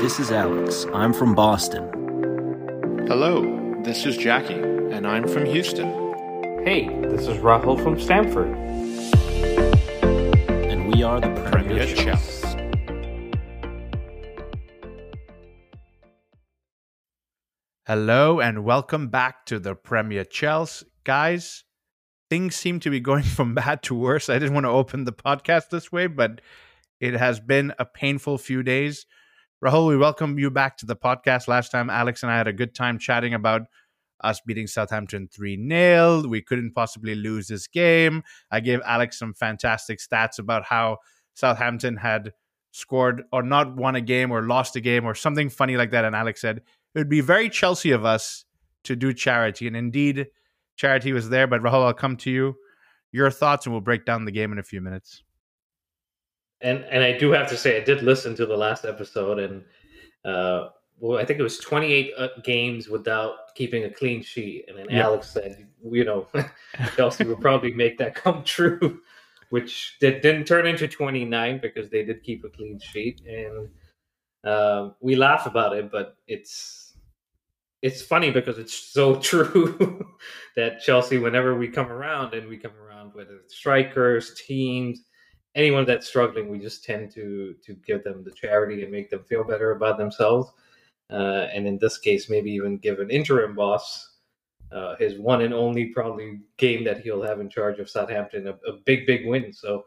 This is Alex. I'm from Boston. Hello, this is Jacky, and I'm from Houston. Hey, this is Rahul from Stanford. And we are the Premier, Premier Chels. Hello and welcome back to the Premier Chels. Guys, things seem to be going from bad to worse. I didn't want to open the podcast this way, but it has been a painful few days. Rahul, we welcome you back to the podcast. Last time, Alex and I had a good time chatting about us beating Southampton 3 0. We couldn't possibly lose this game. I gave Alex some fantastic stats about how Southampton had scored or not won a game or lost a game or something funny like that. And Alex said, it would be very Chelsea of us to do charity. And indeed, charity was there. But Rahul, I'll come to you. Your thoughts, and we'll break down the game in a few minutes. And and I do have to say, I did listen to the last episode, and uh, well, I think it was 28 uh, games without keeping a clean sheet. And then Yeah. Alex said, you know, Chelsea would probably make that come true, which did, didn't turn into 29 because they did keep a clean sheet. And um, we laugh about it, but it's it's funny because it's so true that Chelsea, whenever we come around and we come around, whether it's strikers, teams, anyone that's struggling, we just tend to to give them the charity and make them feel better about themselves. Uh, and in this case, maybe even give an interim boss uh, his one and only probably game that he'll have in charge of Southampton a, a big, big win. So,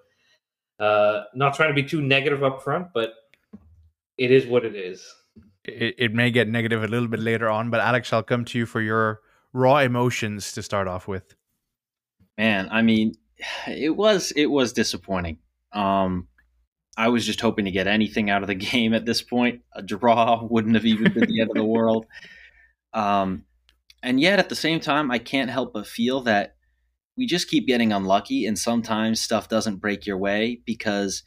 uh, not trying to be too negative up front, but it is what it is. It, it may get negative a little bit later on, but Alex, I'll come to you for your raw emotions to start off with. Man, I mean, it was it was disappointing. Um, I was just hoping to get anything out of the game at this point. A draw wouldn't have even been the end of the world. Um, and yet, at the same time, I can't help but feel that we just keep getting unlucky, and sometimes stuff doesn't break your way because,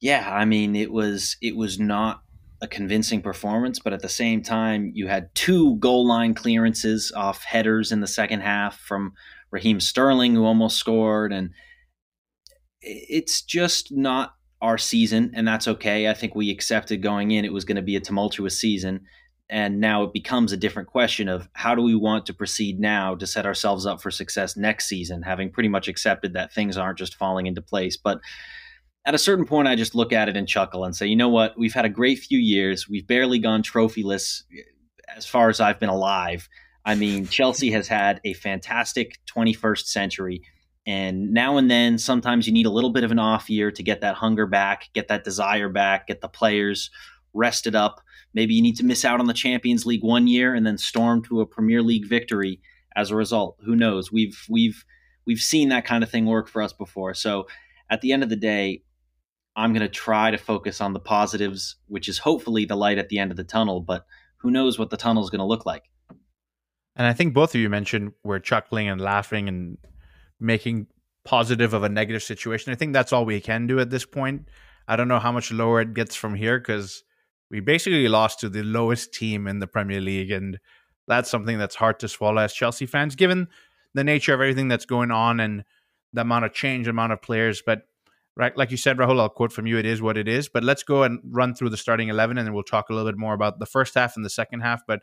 yeah, I mean, it was it was not a convincing performance, but at the same time, you had two goal line clearances off headers in the second half from Raheem Sterling, who almost scored, and it's just not our season, and that's okay. I think we accepted going in it was going to be a tumultuous season, and now it becomes a different question of how do we want to proceed now to set ourselves up for success next season, having pretty much accepted that things aren't just falling into place. But at a certain point, I just look at it and chuckle and say, you know what? We've had a great few years. We've barely gone trophyless as far as I've been alive. I mean, Chelsea has had a fantastic 21st century. And now and then, sometimes you need a little bit of an off year to get that hunger back, get that desire back, get the players rested up. Maybe you need to miss out on the Champions League one year and then storm to a Premier League victory as a result. Who knows? We've we've we've seen that kind of thing work for us before. So at the end of the day, I'm going to try to focus on the positives, which is hopefully the light at the end of the tunnel. But who knows what the tunnel is going to look like? And I think both of you mentioned we're chuckling and laughing and making positive of a negative situation. I think that's all we can do at this point. I don't know how much lower it gets from here because we basically lost to the lowest team in the Premier League. And that's something that's hard to swallow as Chelsea fans, given the nature of everything that's going on and the amount of change, amount of players. But right, like you said, Rahul, I'll quote from you, it is what it is. But let's go and run through the starting 11 and then we'll talk a little bit more about the first half and the second half. But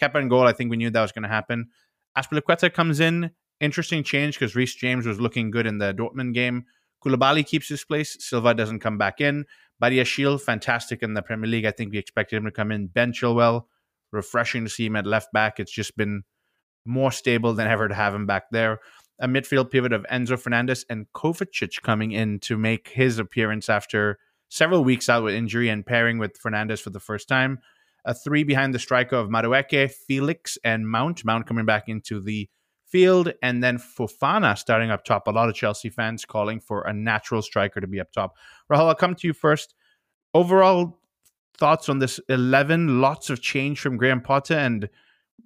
Kepa and goal, I think we knew that was going to happen. Azpilicueta comes in. Interesting change because Reece James was looking good in the Dortmund game. Koulibaly keeps his place. Silva doesn't come back in. Badiashile, fantastic in the Premier League. I think we expected him to come in. Ben Chilwell, refreshing to see him at left back. It's just been more stable than ever to have him back there. A midfield pivot of Enzo Fernandez and Kovacic coming in to make his appearance after several weeks out with injury and pairing with Fernandez for the first time. A three behind the striker of Madueke, Felix, and Mount. Mount coming back into the field, and then Fofana starting up top. A lot of Chelsea fans calling for a natural striker to be up top. Rahul, I'll come to you first. Overall thoughts on this 11? Lots of change from Graham Potter, and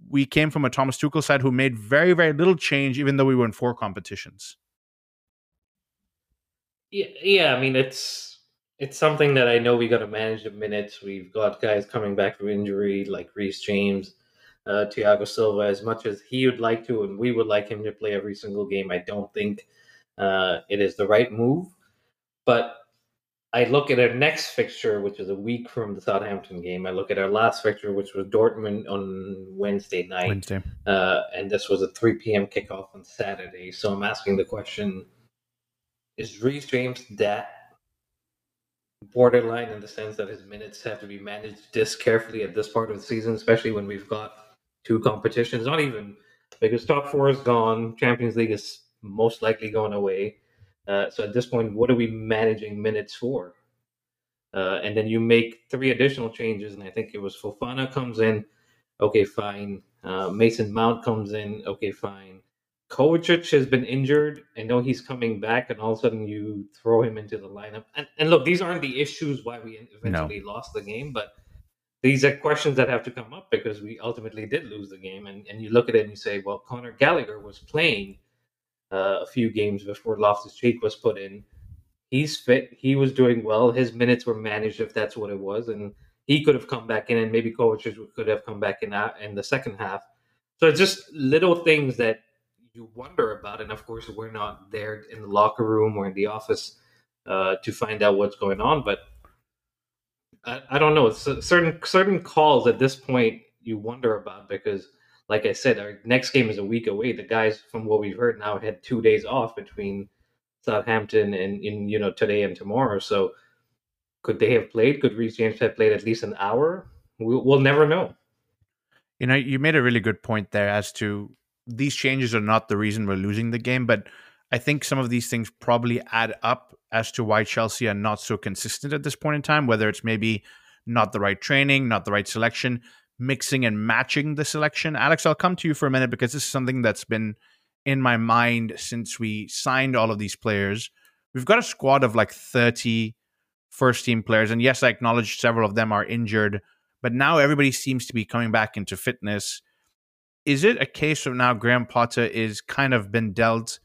we came from a Thomas Tuchel side who made very, very little change, even though we were in four competitions. Yeah, yeah. I mean, it's it's something that I know we got to manage the minutes. We've got guys coming back from injury like Reece James, uh, Thiago Silva. As much as he would like to, and we would like him to play every single game, I don't think uh, it is the right move. But I look at our next fixture, which is a week from the Southampton game. I look at our last fixture, which was Dortmund on Wednesday night. Wednesday. Uh, and this was a 3 p.m. kickoff on Saturday. So I'm asking the question Is Reece James that borderline in the sense that his minutes have to be managed this carefully at this part of the season, especially when we've got two competitions? Not even because top four is gone, Champions League is most likely going away. Uh, so at this point, what are we managing minutes for? Uh, and then you make three additional changes, and I think it was Fofana comes in, okay, fine. Uh, Mason Mount comes in, okay, fine. Kovacic has been injured. I know he's coming back, and all of a sudden you throw him into the lineup. And, and look, these aren't the issues why we eventually no. lost the game, but these are questions that have to come up because we ultimately did lose the game. And, and you look at it and you say, well, Conor Gallagher was playing uh, a few games before Loftus Cheek was put in. He's fit. He was doing well. His minutes were managed, if that's what it was, and he could have come back in, and maybe Kovacic could have come back in in the second half. So it's just little things that you wonder about, and of course, we're not there in the locker room or in the office uh, to find out what's going on. But I, I don't know. Certain certain calls at this point you wonder about because like I said, our next game is a week away. The guys, from what we've heard now, had two days off between Southampton and in you know today and tomorrow. So could they have played? Could Reece James have played at least an hour? We'll, we'll never know. You know, you made a really good point there as to these changes are not the reason we're losing the game, but I think some of these things probably add up as to why Chelsea are not so consistent at this point in time, whether it's maybe not the right training, not the right selection mixing and matching the selection. Alex, I'll come to you for a minute because this is something that's been in my mind since we signed all of these players. We've got a squad of like 30 first team players. And yes, I acknowledge several of them are injured, but now everybody seems to be coming back into fitness. Is it a case of now Graham Potter is kind of been dealt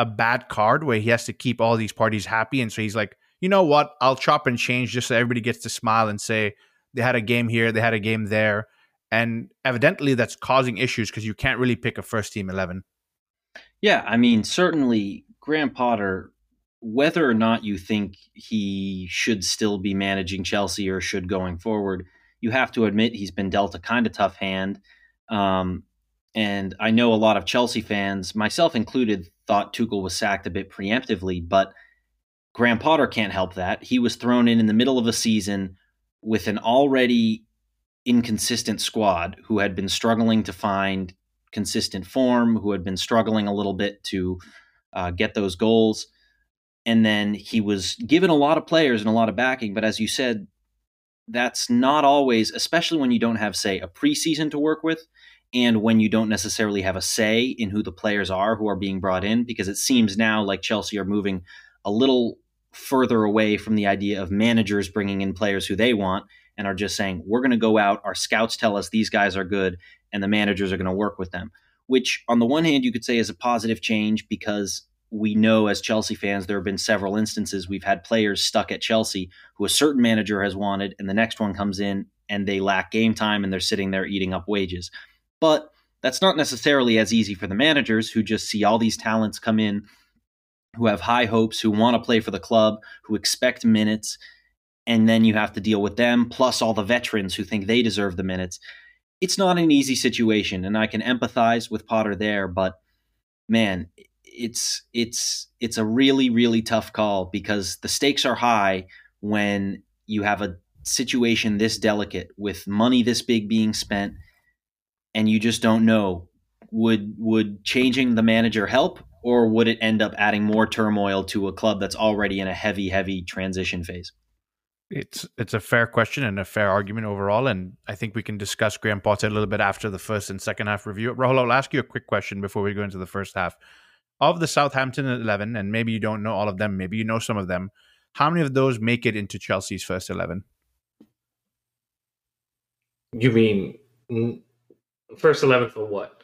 a bad card where he has to keep all these parties happy? And so he's like, you know what? I'll chop and change just so everybody gets to smile and say, they had a game here, they had a game there, and evidently that's causing issues because you can't really pick a first team eleven. Yeah, I mean, certainly Graham Potter, whether or not you think he should still be managing Chelsea or should going forward, you have to admit he's been dealt a kind of tough hand. Um, and I know a lot of Chelsea fans, myself included, thought Tuchel was sacked a bit preemptively, but Graham Potter can't help that. He was thrown in in the middle of a season with an already inconsistent squad who had been struggling to find consistent form, who had been struggling a little bit to uh, get those goals. And then he was given a lot of players and a lot of backing. But as you said, that's not always, especially when you don't have, say, a preseason to work with and when you don't necessarily have a say in who the players are who are being brought in, because it seems now like Chelsea are moving a little further away from the idea of managers bringing in players who they want and are just saying, we're going to go out, our scouts tell us these guys are good, and the managers are going to work with them. Which, on the one hand, you could say is a positive change because we know as Chelsea fans, there have been several instances we've had players stuck at Chelsea who a certain manager has wanted, and the next one comes in and they lack game time and they're sitting there eating up wages. But that's not necessarily as easy for the managers who just see all these talents come in who have high hopes, who want to play for the club, who expect minutes, and then you have to deal with them, plus all the veterans who think they deserve the minutes. It's not an easy situation, and I can empathize with Potter there, but man, it's it's it's a really really tough call because the stakes are high when you have a situation this delicate with money this big being spent and you just don't know would would changing the manager help or would it end up adding more turmoil to a club that's already in a heavy, heavy transition phase? It's it's a fair question and a fair argument overall, and I think we can discuss Graham Potter a little bit after the first and second half review. Rahul, I'll ask you a quick question before we go into the first half. Of the Southampton eleven, and maybe you don't know all of them, maybe you know some of them. How many of those make it into Chelsea's first eleven? You mean first eleven for what?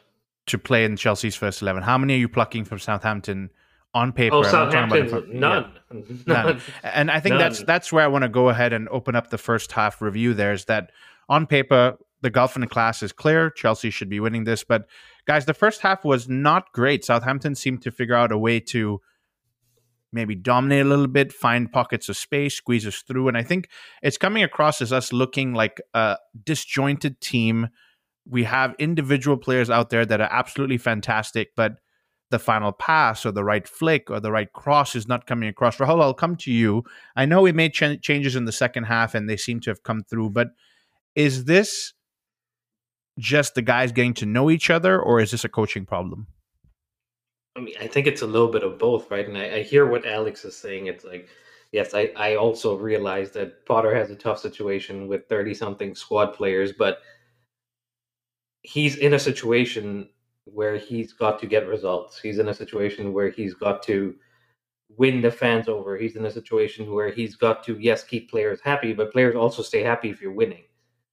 to play in Chelsea's first eleven? How many are you plucking from Southampton on paper? Oh, Southampton, none. Yeah. none. And I think none. that's that's where I want to go ahead and open up the first half review. There is that on paper the Gelfand class is clear. Chelsea should be winning this, but guys, the first half was not great. Southampton seemed to figure out a way to maybe dominate a little bit, find pockets of space, squeeze us through. And I think it's coming across as us looking like a disjointed team. We have individual players out there that are absolutely fantastic, but the final pass or the right flick or the right cross is not coming across. Rahul, I'll come to you. I know we made ch- changes in the second half and they seem to have come through, but is this just the guys getting to know each other or is this a coaching problem? I mean, I think it's a little bit of both, right? And I, I hear what Alex is saying. It's like, yes, I, I also realize that Potter has a tough situation with 30 something squad players, but he's in a situation where he's got to get results. He's in a situation where he's got to win the fans over. He's in a situation where he's got to, yes, keep players happy, but players also stay happy if you're winning.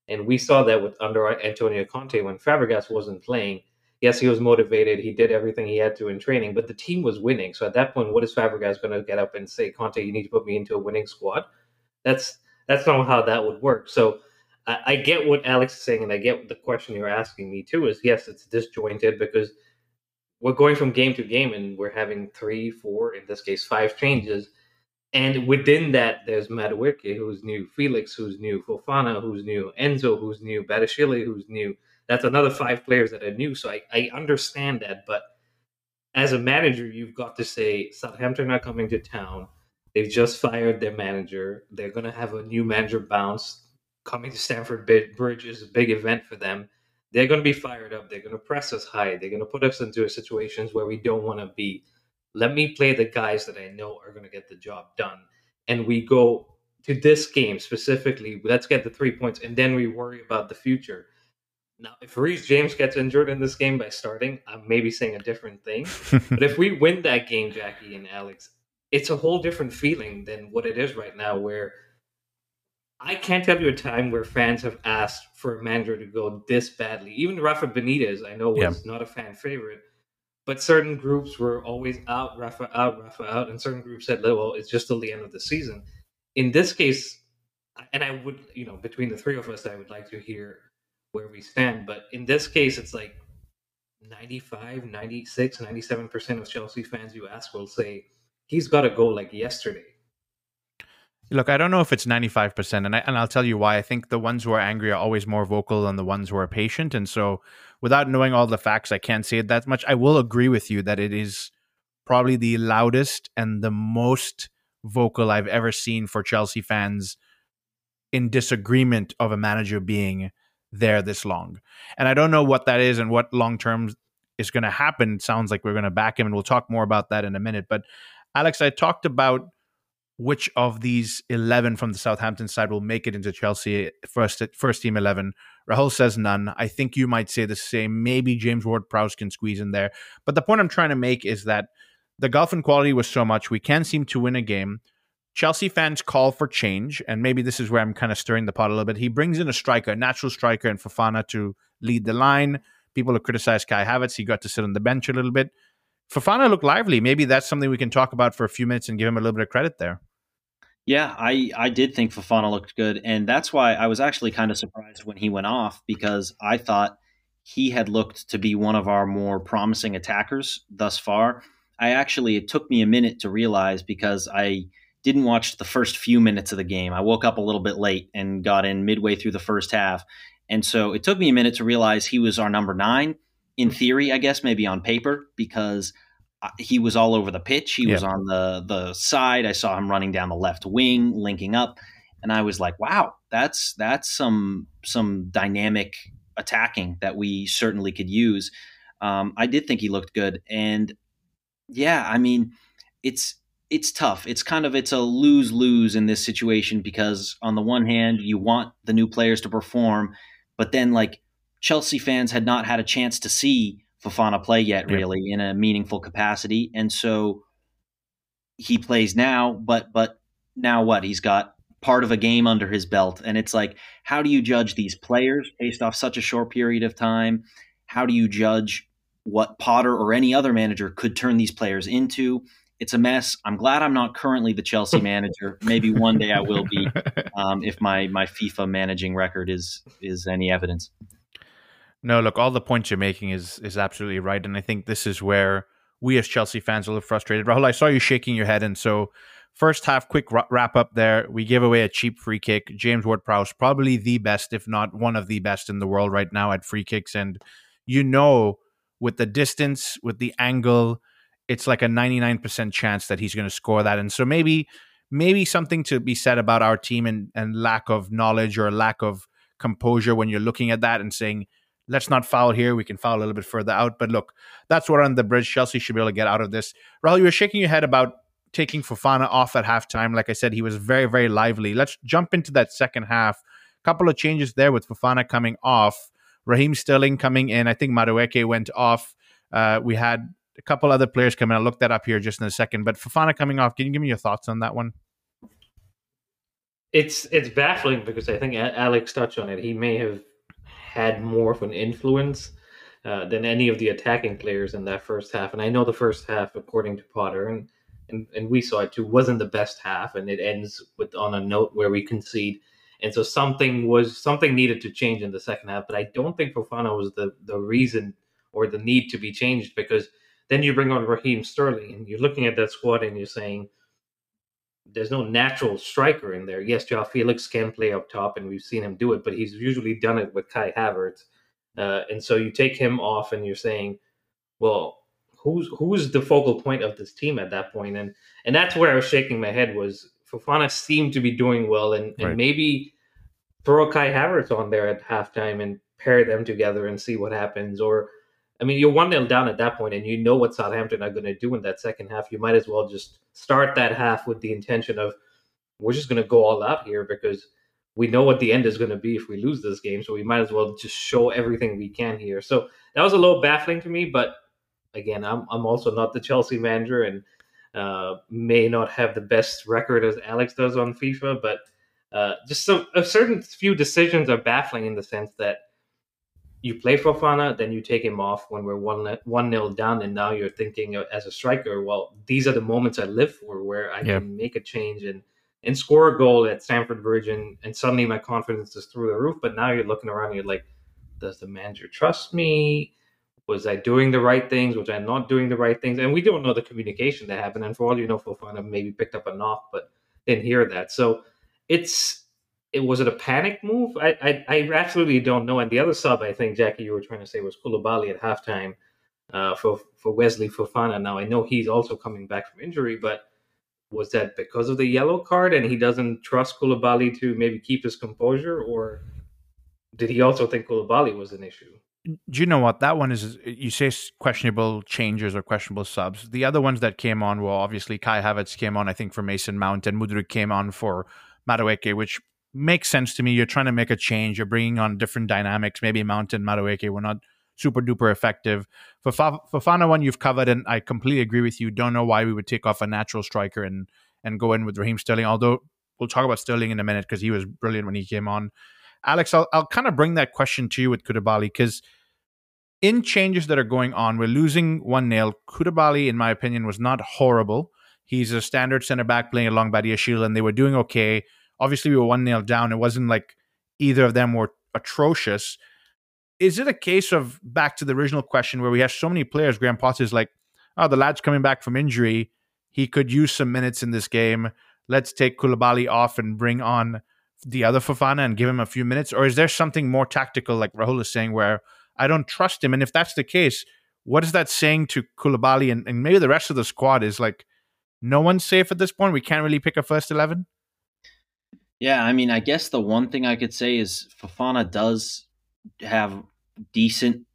And we saw that with under Antonio Conte when Fabregas wasn't playing. Yes, he was motivated. He did everything he had to in training, but the team was winning. So at that point, what is Fabregas going to get up and say, Conte, you need to put me into a winning squad? That's that's not how that would work. So I, I get what Alex is saying, and I get the question you're asking me too. Is yes, it's disjointed because we're going from game to game, and we're having three, four, in this case, five changes. And within that, there's Madueke, who's new, Felix, who's new, Fofana, who's new, Enzo, who's new, Badiashile, who's new. That's another five players that are new. So I, I understand that. But as a manager, you've got to say Southampton are coming to town. They've just fired their manager. They're going to have a new manager bounce coming to Stamford Bridge is a big event for them. They're going to be fired up. They're going to press us high. They're going to put us into situations where we don't want to be. Let me play the guys that I know are going to get the job done. And we go to this game specifically. Let's get the three points, and then we worry about the future. Now, if Reece James gets injured in this game by starting, I'm maybe saying a different thing. but if we win that game, Jacky and Alex, it's a whole different feeling than what it is right now, where I can't tell you a time where fans have asked for a manager to go this badly. Even Rafa Benitez, I know, was yeah. not a fan favorite, but certain groups were always out, Rafa out, Rafa out, and certain groups said, well, it's just till the end of the season. In this case, and I would, you know, between the three of us, I would like to hear where we stand. But in this case, it's like 95, 96, 97% of Chelsea fans you ask will say he's got to go like yesterday. Look, I don't know if it's 95%, and, I, and I'll tell you why. I think the ones who are angry are always more vocal than the ones who are patient. And so, without knowing all the facts, I can't say it that much. I will agree with you that it is probably the loudest and the most vocal I've ever seen for Chelsea fans in disagreement of a manager being there this long. And I don't know what that is and what long term is going to happen. It sounds like we're going to back him, and we'll talk more about that in a minute. But Alex, I talked about which of these 11 from the Southampton side will make it into Chelsea first first team 11. Rahul says none. I think you might say the same. Maybe James Ward Prowse can squeeze in there. But the point I'm trying to make is that the gulf in quality was so much, we can seem to win a game. Chelsea fans call for change, and maybe this is where I'm kind of stirring the pot a little bit. He brings in a striker, a natural striker, and Fofana to lead the line. People have criticized Kai Havertz. He got to sit on the bench a little bit. Fofana looked lively. Maybe that's something we can talk about for a few minutes and give him a little bit of credit there. Yeah, I, I did think Fofana looked good. And that's why I was actually kind of surprised when he went off because I thought he had looked to be one of our more promising attackers thus far. I actually, it took me a minute to realize because I didn't watch the first few minutes of the game. I woke up a little bit late and got in midway through the first half. And so it took me a minute to realize he was our number nine in theory, I guess, maybe on paper, because he was all over the pitch. He yeah. was on the the side. I saw him running down the left wing, linking up, and I was like, "Wow, that's that's some some dynamic attacking that we certainly could use." Um, I did think he looked good, and yeah, I mean, it's it's tough. It's kind of it's a lose lose in this situation because on the one hand, you want the new players to perform, but then like Chelsea fans had not had a chance to see Fofana play yet, really, yeah. in a meaningful capacity. And so he plays now, but but now what? He's got part of a game under his belt. And it's like, how do you judge these players based off such a short period of time? How do you judge what Potter or any other manager could turn these players into? It's a mess. I'm glad I'm not currently the Chelsea manager. Maybe one day I will be, um, if my my FIFA managing record is is any evidence. No, look, all the points you're making is is absolutely right, and I think this is where we as Chelsea fans are a little frustrated. Rahul, I saw you shaking your head, and so first half, quick wrap up there. We gave away a cheap free kick. James Ward-Prowse, probably the best, if not one of the best in the world right now at free kicks, and you know, with the distance, with the angle, it's like a ninety nine percent chance that he's going to score that, and so maybe maybe something to be said about our team and, and lack of knowledge or lack of composure when you're looking at that and saying let's not foul here. We can foul a little bit further out. But look, that's what on the bridge Chelsea should be able to get out of this. Rahul, you were shaking your head about taking Fofana off at halftime. Like I said, he was very, very lively. Let's jump into that second half. A Couple of changes there with Fofana coming off, Raheem Sterling coming in. I think Madueke went off. Uh, we had a couple other players coming. I'll look that up here just in a second. But Fofana coming off, can you give me your thoughts on that one? It's it's baffling because I think Alex touched on it. He may have had more of an influence uh, than any of the attacking players in that first half. And I know the first half, according to Potter, and, and, and we saw it too, wasn't the best half, and it ends with on a note where we concede. And so something was something needed to change in the second half. But I don't think Fofana was the the reason or the need to be changed because then you bring on Raheem Sterling and you're looking at that squad and you're saying there's no natural striker in there. Yes, Joao Felix can play up top, and we've seen him do it, but he's usually done it with Kai Havertz. Uh, and so you take him off, and you're saying, well, who's who's the focal point of this team at that point? And and that's where I was shaking my head. Was Fofana seemed to be doing well, and, and right. maybe throw Kai Havertz on there at halftime and pair them together and see what happens, or I mean, you're one nil down at that point, and you know what Southampton are going to do in that second half. You might as well just start that half with the intention of we're just going to go all out here because we know what the end is going to be if we lose this game. So we might as well just show everything we can here. So that was a little baffling to me, but again, I'm I'm also not the Chelsea manager and uh, may not have the best record as Alex does on FIFA, but uh, just some a certain few decisions are baffling in the sense that you play Fofana, then you take him off when we're one one nil down, and now you're thinking as a striker, well, these are the moments I live for, where I yeah. can make a change and and score a goal at Stamford Bridge, and, and suddenly my confidence is through the roof. But now you're looking around, and you're like, does the manager trust me? Was I doing the right things? Was I not doing the right things? And we don't know the communication that happened. And for all you know, Fofana maybe picked up a knock, but didn't hear that. So it's it was it a panic move? I, I, I absolutely don't know. And the other sub, I think Jacky, you were trying to say was Koulibaly at halftime uh, for for Wesley Fofana. Now I know he's also coming back from injury, but was that because of the yellow card and he doesn't trust Koulibaly to maybe keep his composure, or did he also think Koulibaly was an issue? Do you know what that one is? You say questionable changes or questionable subs. The other ones that came on, well, obviously Kai Havertz came on, I think, for Mason Mount, and Mudryk came on for Madueke, which makes sense to me. You're trying to make a change. You're bringing on different dynamics. Maybe Mount and Madueke were not super duper effective. For Fofana one, you've covered, and I completely agree with you. Don't know why we would take off a natural striker and and go in with Raheem Sterling. Although we'll talk about Sterling in a minute because he was brilliant when he came on. Alex, I'll, I'll kind of bring that question to you with Koulibaly because in changes that are going on, we're losing one nail. Koulibaly, in my opinion, was not horrible. He's a standard center back playing along Badiashile, and they were doing okay obviously we were one nail down. It wasn't like either of them were atrocious. Is it a case of back to the original question where we have so many players? Graham is like, oh, the lad's coming back from injury. He could use some minutes in this game. Let's take Koulibaly off and bring on the other Fofana and give him a few minutes? Or is there something more tactical, like Rahul is saying, where I don't trust him? And if that's the case, what is that saying to Koulibaly and, and maybe the rest of the squad is like, no one's safe at this point. We can't really pick a first 11? Yeah, I mean, I guess the one thing I could say is Fofana does have decent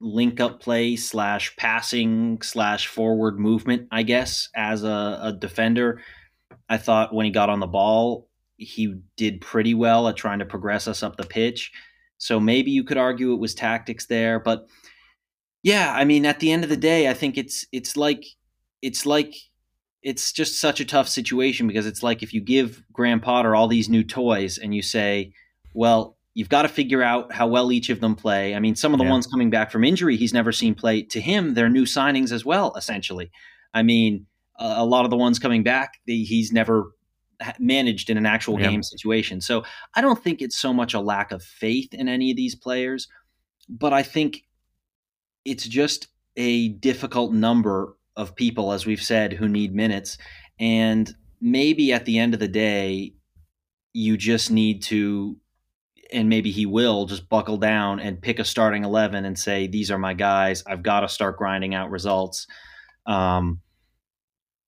link up play slash passing slash forward movement, I guess, as a, a, defender. I thought when he got on the ball, he did pretty well at trying to progress us up the pitch. So maybe you could argue it was tactics there, but yeah, I mean, at the end of the day, I think it's it's like it's like it's just such a tough situation because it's like if you give Graham Potter all these new toys and you say, well, you've got to figure out how well each of them play. I mean, some of the yeah. ones coming back from injury he's never seen play. To him, they're new signings as well, essentially. I mean, uh, a lot of the ones coming back, he's never managed in an actual yeah. game situation. So I don't think it's so much a lack of faith in any of these players, but I think it's just a difficult number of people, as we've said, who need minutes. And maybe at the end of the day, you just need to, and maybe he will just buckle down and pick a starting 11 and say, These are my guys. I've got to start grinding out results. Um,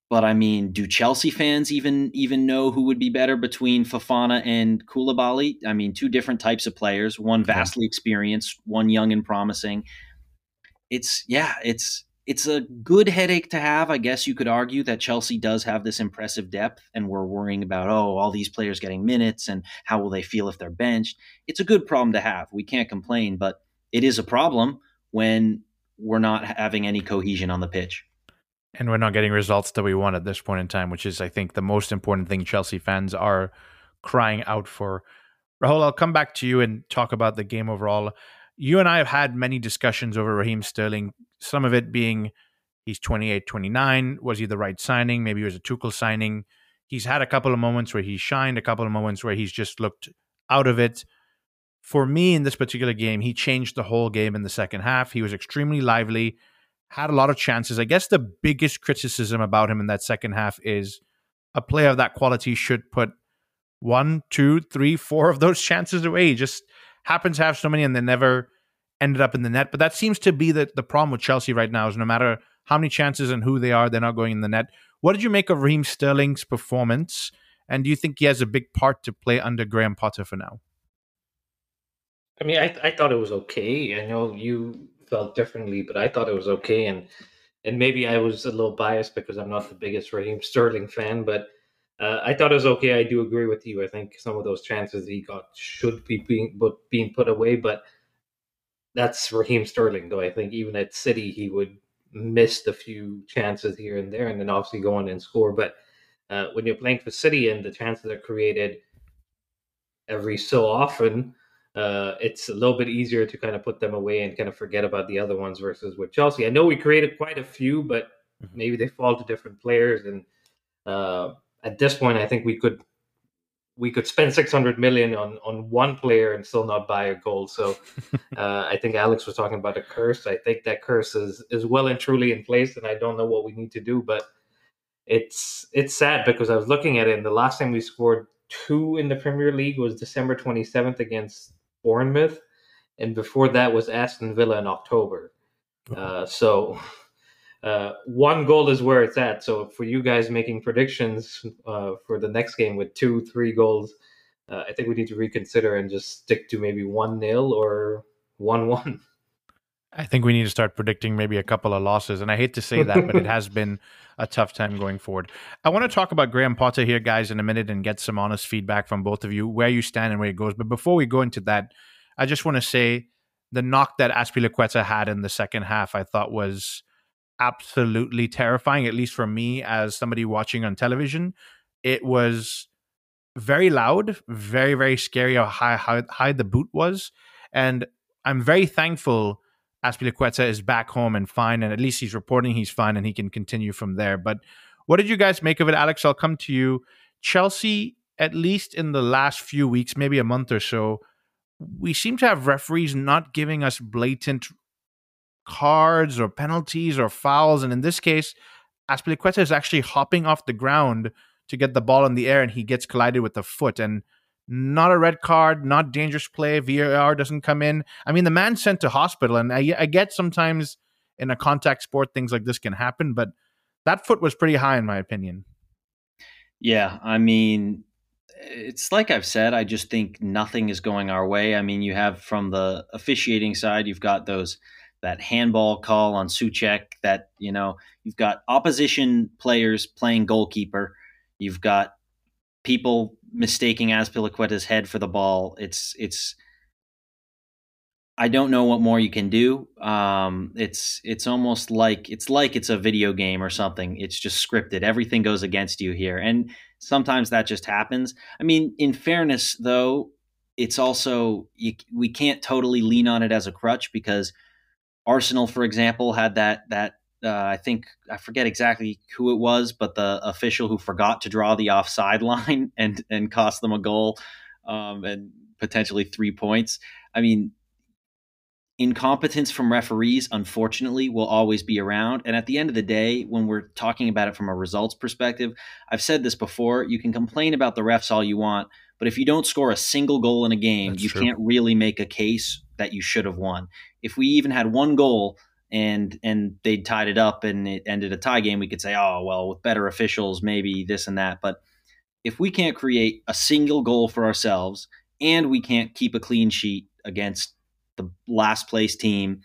but I mean, do Chelsea fans even even know who would be better between Fofana and Koulibaly? I mean, two different types of players, one vastly experienced, one young and promising. It's yeah, it's it's a good headache to have. I guess you could argue that Chelsea does have this impressive depth, and we're worrying about oh, all these players getting minutes and how will they feel if they're benched. It's a good problem to have. We can't complain, but it is a problem when we're not having any cohesion on the pitch and we're not getting results that we want at this point in time, which is, I think, the most important thing Chelsea fans are crying out for. Rahul, I'll come back to you and talk about the game overall. You and I have had many discussions over Raheem Sterling, some of it being he's 28, 29. Was he the right signing? Maybe it was a Tuchel signing. He's had a couple of moments where he shined, a couple of moments where he's just looked out of it. For me, in this particular game, he changed the whole game in the second half. He was extremely lively had a lot of chances. I guess the biggest criticism about him in that second half is a player of that quality should put one, two, three, four of those chances away. He just happens to have so many and they never ended up in the net. But that seems to be the, the problem with Chelsea right now is no matter how many chances and who they are, they're not going in the net. What did you make of Raheem Sterling's performance? And do you think he has a big part to play under Graham Potter for now? I mean, I, I thought it was okay. I know you felt differently, but I thought it was okay. And and maybe I was a little biased because I'm not the biggest Raheem Sterling fan, but uh, I thought it was okay. I do agree with you. I think some of those chances he got should be being being put away, but that's Raheem Sterling. Though I think even at City he would miss a few chances here and there, and then obviously go on and score. But uh, when you're playing for City and the chances are created every so often, uh, it's a little bit easier to kind of put them away and kind of forget about the other ones versus with Chelsea. I know we created quite a few, but mm-hmm. maybe they fall to different players. And uh, at this point, I think we could we could spend 600 million on on one player and still not buy a goal. So uh, I think Alex was talking about a curse. I think that curse is is well and truly in place, and I don't know what we need to do, but it's it's sad because I was looking at it, and the last time we scored two in the Premier League was December 27th against Bournemouth, and before that was Aston Villa in October. Uh, so uh, one goal is where it's at. So for you guys making predictions uh, for the next game with two, three goals, uh, I think we need to reconsider and just stick to maybe one nil or one one. I think we need to start predicting maybe a couple of losses. And I hate to say that, but it has been a tough time going forward. I want to talk about Graham Potter here, guys, in a minute and get some honest feedback from both of you, where you stand and where it goes. But before we go into that, I just want to say the knock that Azpilicueta had in the second half, I thought was absolutely terrifying, at least for me as somebody watching on television. It was very loud, very, very scary how high, how high the boot was. And I'm very thankful Azpilicueta is back home and fine, and at least he's reporting he's fine and he can continue from there. But what did you guys make of it, Alex? I'll come to you. Chelsea, at least in the last few weeks, maybe a month or so, we seem to have referees not giving us blatant cards or penalties or fouls. And in this case, Azpilicueta is actually hopping off the ground to get the ball in the air and he gets collided with the foot. And not a red card, not dangerous play. VAR doesn't come in. I mean, the man's sent to hospital, and I, I get sometimes in a contact sport things like this can happen, but that foot was pretty high in my opinion. Yeah, I mean, it's like I've said. I just think nothing is going our way. I mean, you have from the officiating side, you've got those that handball call on Soucek. That you know, you've got opposition players playing goalkeeper. You've got people mistaking Azpilicueta's head for the ball. It's it's. I don't know what more you can do. Um, it's it's almost like it's like it's a video game or something. It's just scripted. Everything goes against you here, and sometimes that just happens. I mean, in fairness, though, it's also you, we can't totally lean on it as a crutch because Arsenal, for example, had that that uh, I think I forget exactly who it was, but the official who forgot to draw the offside line and and cost them a goal um, and potentially three points. I mean, incompetence from referees, unfortunately, will always be around. And at the end of the day, when we're talking about it from a results perspective, I've said this before you can complain about the refs all you want, but if you don't score a single goal in a game, That's you true. can't really make a case that you should have won. If we even had one goal, and and they tied it up and it ended a tie game, we could say, oh well, with better officials, maybe this and that. But if we can't create a single goal for ourselves and we can't keep a clean sheet against the last place team,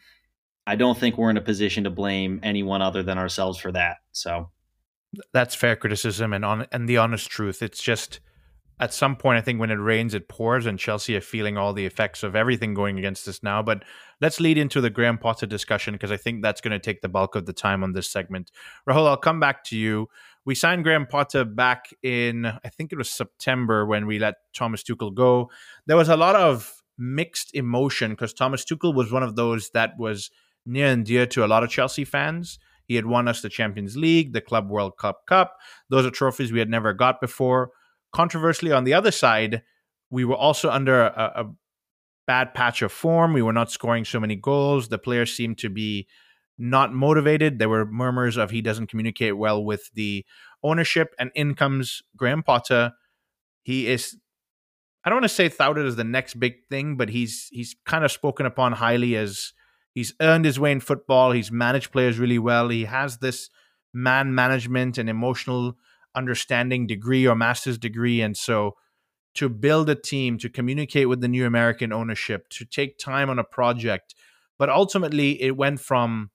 I don't think we're in a position to blame anyone other than ourselves for that. So that's fair criticism and on and the honest truth. It's just at some point, I think when it rains, it pours, and Chelsea are feeling all the effects of everything going against us now. But let's lead into the Graham Potter discussion because I think that's going to take the bulk of the time on this segment. Rahul, I'll come back to you. We signed Graham Potter back in, I think it was September when we let Thomas Tuchel go. There was a lot of mixed emotion because Thomas Tuchel was one of those that was near and dear to a lot of Chelsea fans. He had won us the Champions League, the Club World Cup Cup. Those are trophies we had never got before controversially, on the other side, we were also under a, a, bad patch of form. We were not scoring so many goals. The players seemed to be not motivated. There were murmurs of he doesn't communicate well with the ownership. And in comes Graham Potter. He is, I don't want to say touted as the next big thing, but he's he's kind of spoken upon highly as he's earned his way in football. He's managed players really well. He has this man management and emotional understanding degree or master's degree. And so to build a team, to communicate with the new American ownership, to take time on a project. But ultimately, it went from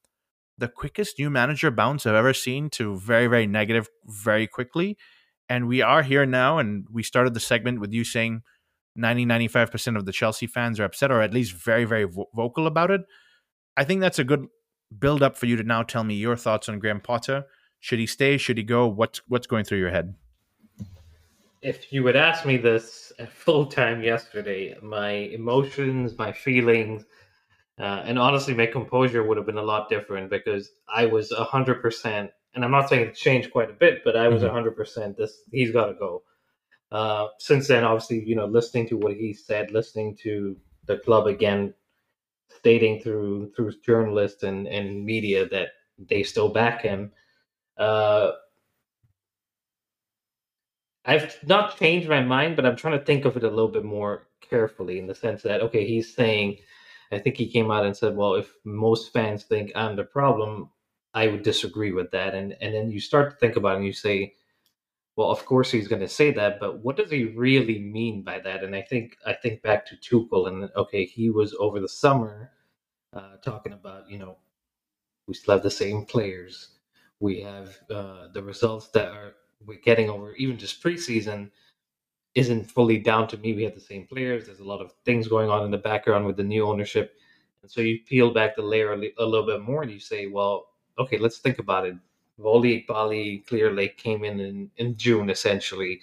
the quickest new manager bounce I've ever seen to very, very negative very quickly. And we are here now. And we started the segment with you saying 90, 95% of the Chelsea fans are upset or at least very, very vo- vocal about it. I think that's a good build up for you to now tell me your thoughts on Graham Potter should he stay? Should he go? What's what's going through your head? If you would ask me this at full time yesterday, my emotions, my feelings, uh, and honestly, my composure would have been a lot different because I was hundred percent. And I'm not saying it changed quite a bit, but I was Mhm. 100 percent. This he's got to go. Uh, since then, obviously, you know, listening to what he said, listening to the club again, stating through through journalists and and media that they still back him uh, I've not changed my mind, but I'm trying to think of it a little bit more carefully in the sense that, okay, he's saying, I think he came out and said, well, if most fans think I'm the problem, I would disagree with that. And, and then you start to think about it and you say, well, of course he's going to say that, but what does he really mean by that? And I think I think back to Tuchel and okay, he was over the summer uh, talking about you know we still have the same players, we have uh, the results that are we're getting over even just preseason isn't fully down to me. We have the same players. There's a lot of things going on in the background with the new ownership, and so you peel back the layer a, li- a little bit more and you say, well, okay, let's think about it. Wole Bali Clearlake came in, in in June essentially.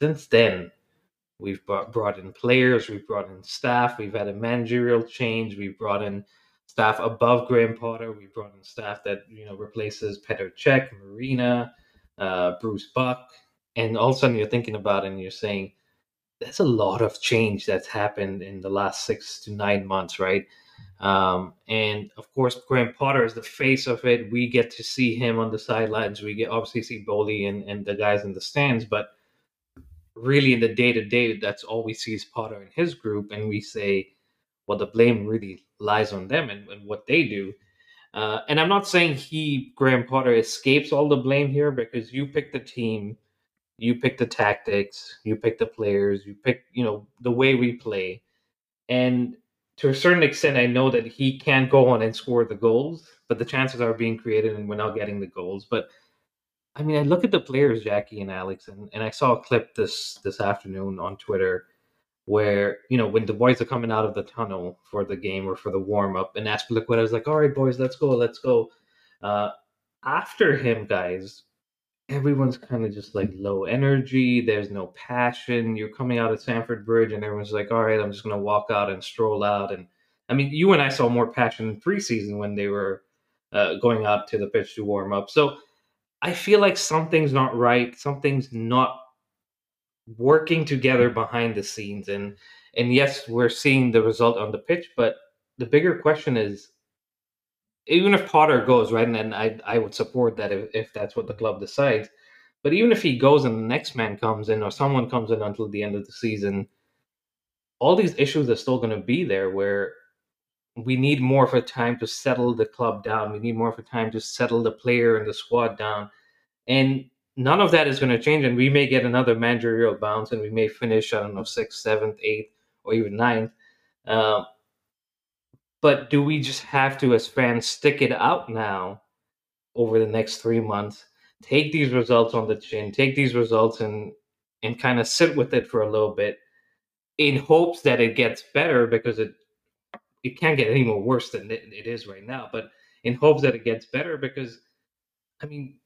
Since then, we've brought in players, we've brought in staff, we've had a managerial change, we've brought in staff above Graham Potter, we've brought in staff that you know replaces Petr Cech, Marina, uh, Bruce Buck, and all of a sudden you're thinking about it and you're saying, that's a lot of change that's happened in the last six to nine months, right? Um, and of course, Graham Potter is the face of it. We get to see him on the sidelines. We get obviously see Boehly and, and the guys in the stands, but really in the day to day, that's all we see is Potter and his group. And we say, well, the blame really lies on them and, and what they do. Uh, and I'm not saying he, Graham Potter, escapes all the blame here because you pick the team, you pick the tactics, you pick the players, you pick, you know, the way we play. And to a certain extent, I know that he can't go on and score the goals, but the chances are being created and we're not getting the goals. But I mean, I look at the players, Jacky and Alex, and, and I saw a clip this this afternoon on Twitter where you know when the boys are coming out of the tunnel for the game or for the warm up, and Azpilicueta was like, "All right, boys, let's go, let's go." Uh, after him, guys, everyone's kind of just like low energy. There's no passion. You're coming out of Stamford Bridge, and everyone's like, "All right, I'm just gonna walk out and stroll out." And I mean, you and I saw more passion in preseason when they were uh, going out to the pitch to warm up. So I feel like something's not right. Something's not working together behind the scenes and and yes we're seeing the result on the pitch but the bigger question is even if Potter goes, right, and I I would support that if, if that's what the club decides. But even if he goes and the next man comes in or someone comes in until the end of the season, all these issues are still going to be there where we need more of a time to settle the club down. We need more of a time to settle the player and the squad down. And none of that is going to change. And we may get another managerial bounce and we may finish, I don't know, sixth, seventh, eighth, or even ninth. Uh, but do we just have to, as fans, stick it out now over the next three months? Take these results on the chin, take these results and and kind of sit with it for a little bit in hopes that it gets better because it it can't get any more worse than it is right now. But in hopes that it gets better because I mean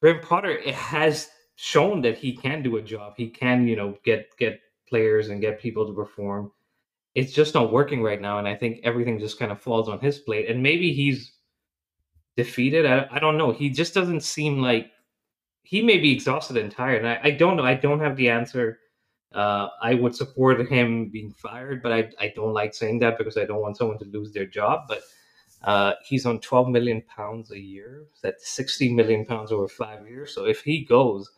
Graham Potter has shown that he can do a job. He can, you know, get get players and get people to perform it's just not working right now. And I think everything just kind of falls on his plate. And maybe he's defeated. I, I don't know. He just doesn't seem like he may be exhausted and tired. And I, I don't know. I don't have the answer. Uh, I would support him being fired, but I, I don't like saying that because I don't want someone to lose their job. But uh, he's on 12 million pounds a year. That's 60 million pounds over five years. So if he goes,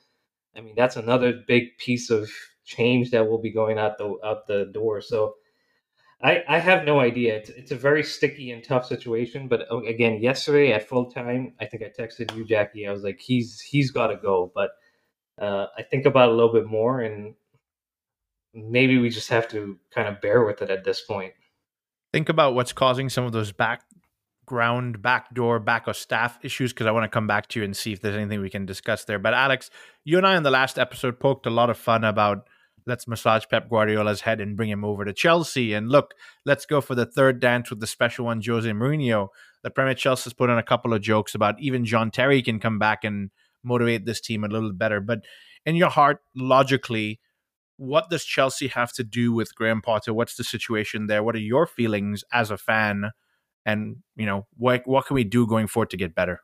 I mean, that's another big piece of change that will be going out the out the door. So I, I have no idea. It's, it's a very sticky and tough situation. But oh, again, yesterday at full time, I think I texted you, Jacky. I was like, he's he's got to go. But uh, I think about a little bit more, and maybe we just have to kind of bear with it at this point. Think about what's causing some of those background, backdoor, back of staff issues, because I want to come back to you and see if there's anything we can discuss there. But Alex, you and I in the last episode poked a lot of fun about – let's massage Pep Guardiola's head and bring him over to Chelsea. And look, let's go for the third dance with the special one, Jose Mourinho. The Premier Chels has put on a couple of jokes about even John Terry can come back and motivate this team a little better. But in your heart, logically, what does Chelsea have to do with Graham Potter? What's the situation there? What are your feelings as a fan? And you know, what what can we do going forward to get better?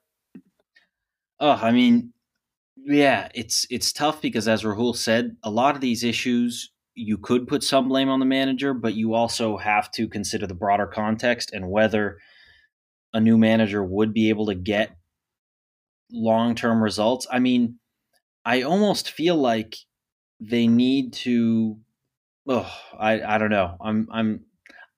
Oh, I mean, yeah, it's it's tough because as Rahul said, a lot of these issues you could put some blame on the manager, but you also have to consider the broader context and whether a new manager would be able to get long-term results. I mean, I almost feel like they need to oh, I I don't know. I'm I'm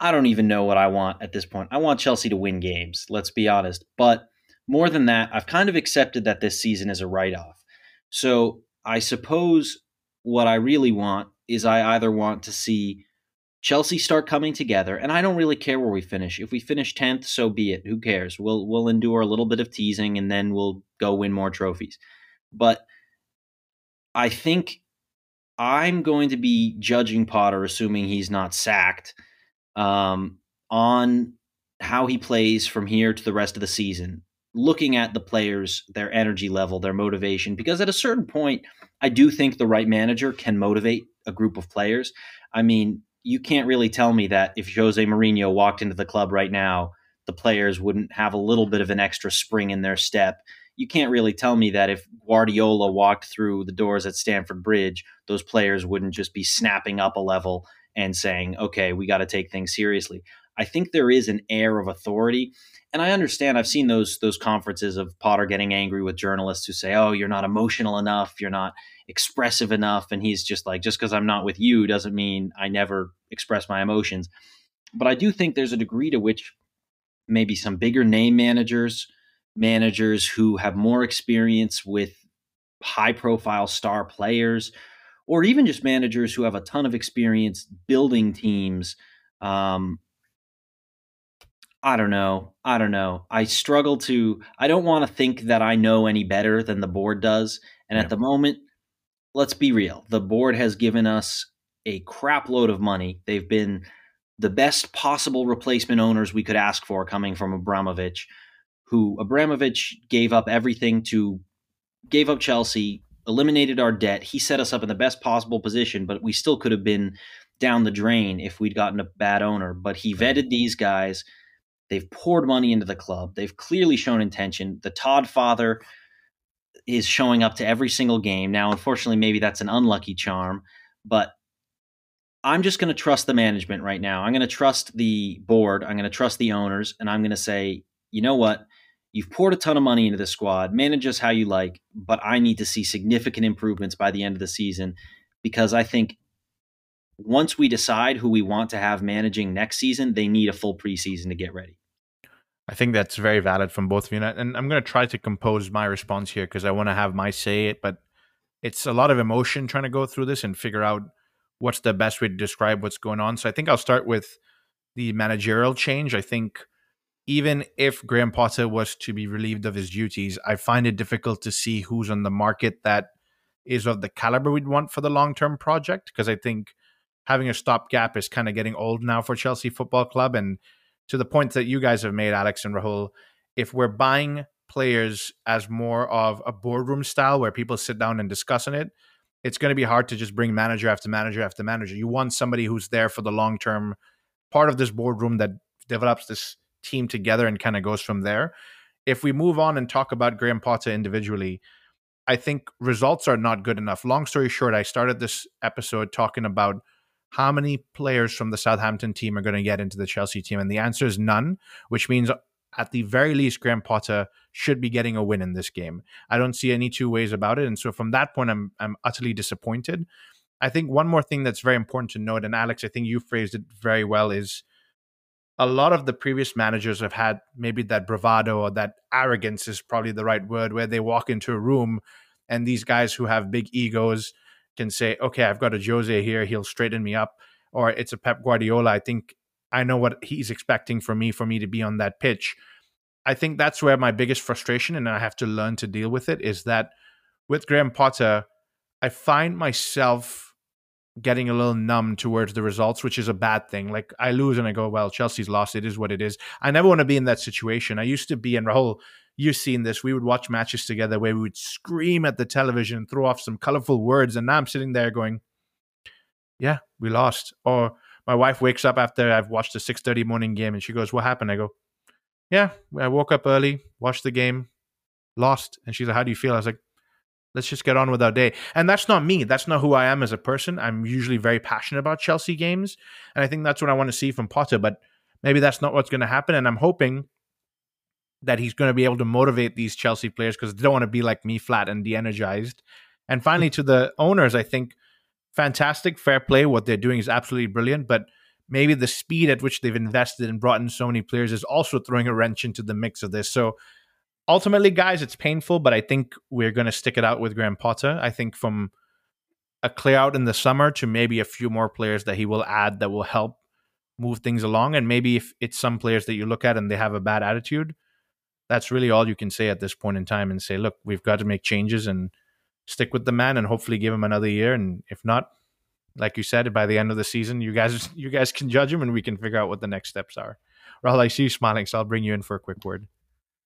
I don't even know what I want at this point. I want Chelsea to win games, let's be honest. But more than that, I've kind of accepted that this season is a write-off. So I suppose what I really want is I either want to see Chelsea start coming together, and I don't really care where we finish. If we finish tenth, so be it. Who cares? We'll we'll endure a little bit of teasing, and then we'll go win more trophies. But I think I'm going to be judging Potter, assuming he's not sacked, um, on how he plays from here to the rest of the season looking at the players, their energy level, their motivation, because at a certain point, I do think the right manager can motivate a group of players. I mean, you can't really tell me that if Jose Mourinho walked into the club right now, the players wouldn't have a little bit of an extra spring in their step. You can't really tell me that if Guardiola walked through the doors at Stamford Bridge, those players wouldn't just be snapping up a level and saying, okay, we got to take things seriously. I think there is an air of authority and I understand I've seen those those conferences of Potter getting angry with journalists who say, "Oh, you're not emotional enough, you're not expressive enough," and he's just like, "Just because I'm not with you doesn't mean I never express my emotions." But I do think there's a degree to which maybe some bigger name managers, managers who have more experience with high profile star players, or even just managers who have a ton of experience building teams. Um, I don't know. I don't know. I struggle to. I don't want to think that I know any better than the board does. And yeah. at the moment, let's be real. The board has given us a crap load of money. They've been the best possible replacement owners we could ask for coming from Abramovich, who Abramovich gave up everything to, gave up Chelsea, eliminated our debt. He set us up in the best possible position, but we still could have been down the drain if we'd gotten a bad owner. But he vetted these guys They've poured money into the club. They've clearly shown intention. The Todd father is showing up to every single game. Now, unfortunately, maybe that's an unlucky charm, but I'm just going to trust the management right now. I'm going to trust the board. I'm going to trust the owners, and I'm going to say, you know what? You've poured a ton of money into the squad. Manage us how you like, but I need to see significant improvements by the end of the season because I think once we decide who we want to have managing next season, they need a full preseason to get ready. I think that's very valid from both of you. And I'm going to try to compose my response here because I want to have my say it, but it's a lot of emotion trying to go through this and figure out what's the best way to describe what's going on. So I think I'll start with the managerial change. I think even if Graham Potter was to be relieved of his duties, I find it difficult to see who's on the market that is of the caliber we'd want for the long term project. Because I think having a stopgap is kind of getting old now for Chelsea Football Club. And to the point that you guys have made, Alex and Rahul, if we're buying players as more of a boardroom style where people sit down and discuss on it, it's going to be hard to just bring manager after manager after manager. You want somebody who's there for the long term part of this boardroom that develops this team together and kind of goes from there. If we move on and talk about Graham Potter individually, I think results are not good enough. Long story short, I started this episode talking about how many players from the Southampton team are going to get into the Chelsea team, and the answer is none, which means at the very least, Graham Potter should be getting a win in this game. I don't see any two ways about it. And so from that point, I'm I'm utterly disappointed. I think one more thing that's very important to note, and Alex, I think you phrased it very well, is a lot of the previous managers have had maybe that bravado or that arrogance is probably the right word, where they walk into a room and these guys who have big egos can say, okay, I've got a Jose here, he'll straighten me up. Or it's a Pep Guardiola. I think I know what he's expecting from me for me to be on that pitch. I think that's where my biggest frustration, and I have to learn to deal with it, is that with Graham Potter, I find myself getting a little numb towards the results, which is a bad thing. Like I lose and I go, well, Chelsea's lost. It is what it is. I never want to be in that situation. I used to be, and Rahul, you've seen this. We would watch matches together where we would scream at the television, throw off some colorful words, and now I'm sitting there going, yeah, we lost. Or my wife wakes up after I've watched the 6:30 morning game and she goes, "What happened?" I go, "Yeah, I woke up early, watched the game, lost." And she's like, "How do you feel?" I was like, "Let's just get on with our day." And that's not me. That's not who I am as a person. I'm usually very passionate about Chelsea games, and I think that's what I want to see from Potter, but maybe that's not what's going to happen and I'm hoping that he's going to be able to motivate these Chelsea players because they don't want to be like me flat and de-energized. And finally to the owners, I think fantastic, fair play. What they're doing is absolutely brilliant, but maybe the speed at which they've invested and brought in so many players is also throwing a wrench into the mix of this. So ultimately, guys, it's painful, but I think we're going to stick it out with Graham Potter. I think from a clear out in the summer to maybe a few more players that he will add that will help move things along. And maybe if it's some players that you look at and they have a bad attitude, that's really all you can say at this point in time and say, look, we've got to make changes and stick with the man and hopefully give him another year. And if not, like you said, by the end of the season, you guys you guys can judge him and we can figure out what the next steps are. Rahul, I see you smiling, so I'll bring you in for a quick word.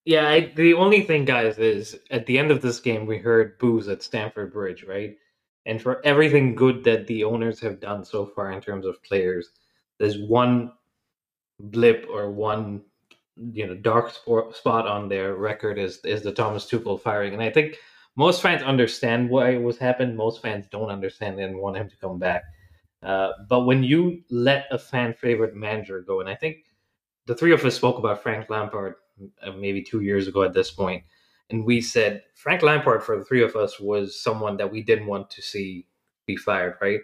Yeah, I, the only thing, guys, is at the end of this game, we heard boos at Stamford Bridge, right? And for everything good that the owners have done so far in terms of players, there's one blip or one you know dark spot on their record is is the Thomas Tuchel firing, and I think most fans understand why it was happened. Most fans don't understand and want him to come back. Uh, but when you let a fan favorite manager go, and I think the three of us spoke about Frank Lampard Uh, maybe two years ago at this point, and we said Frank Lampard for the three of us was someone that we didn't want to see be fired, right?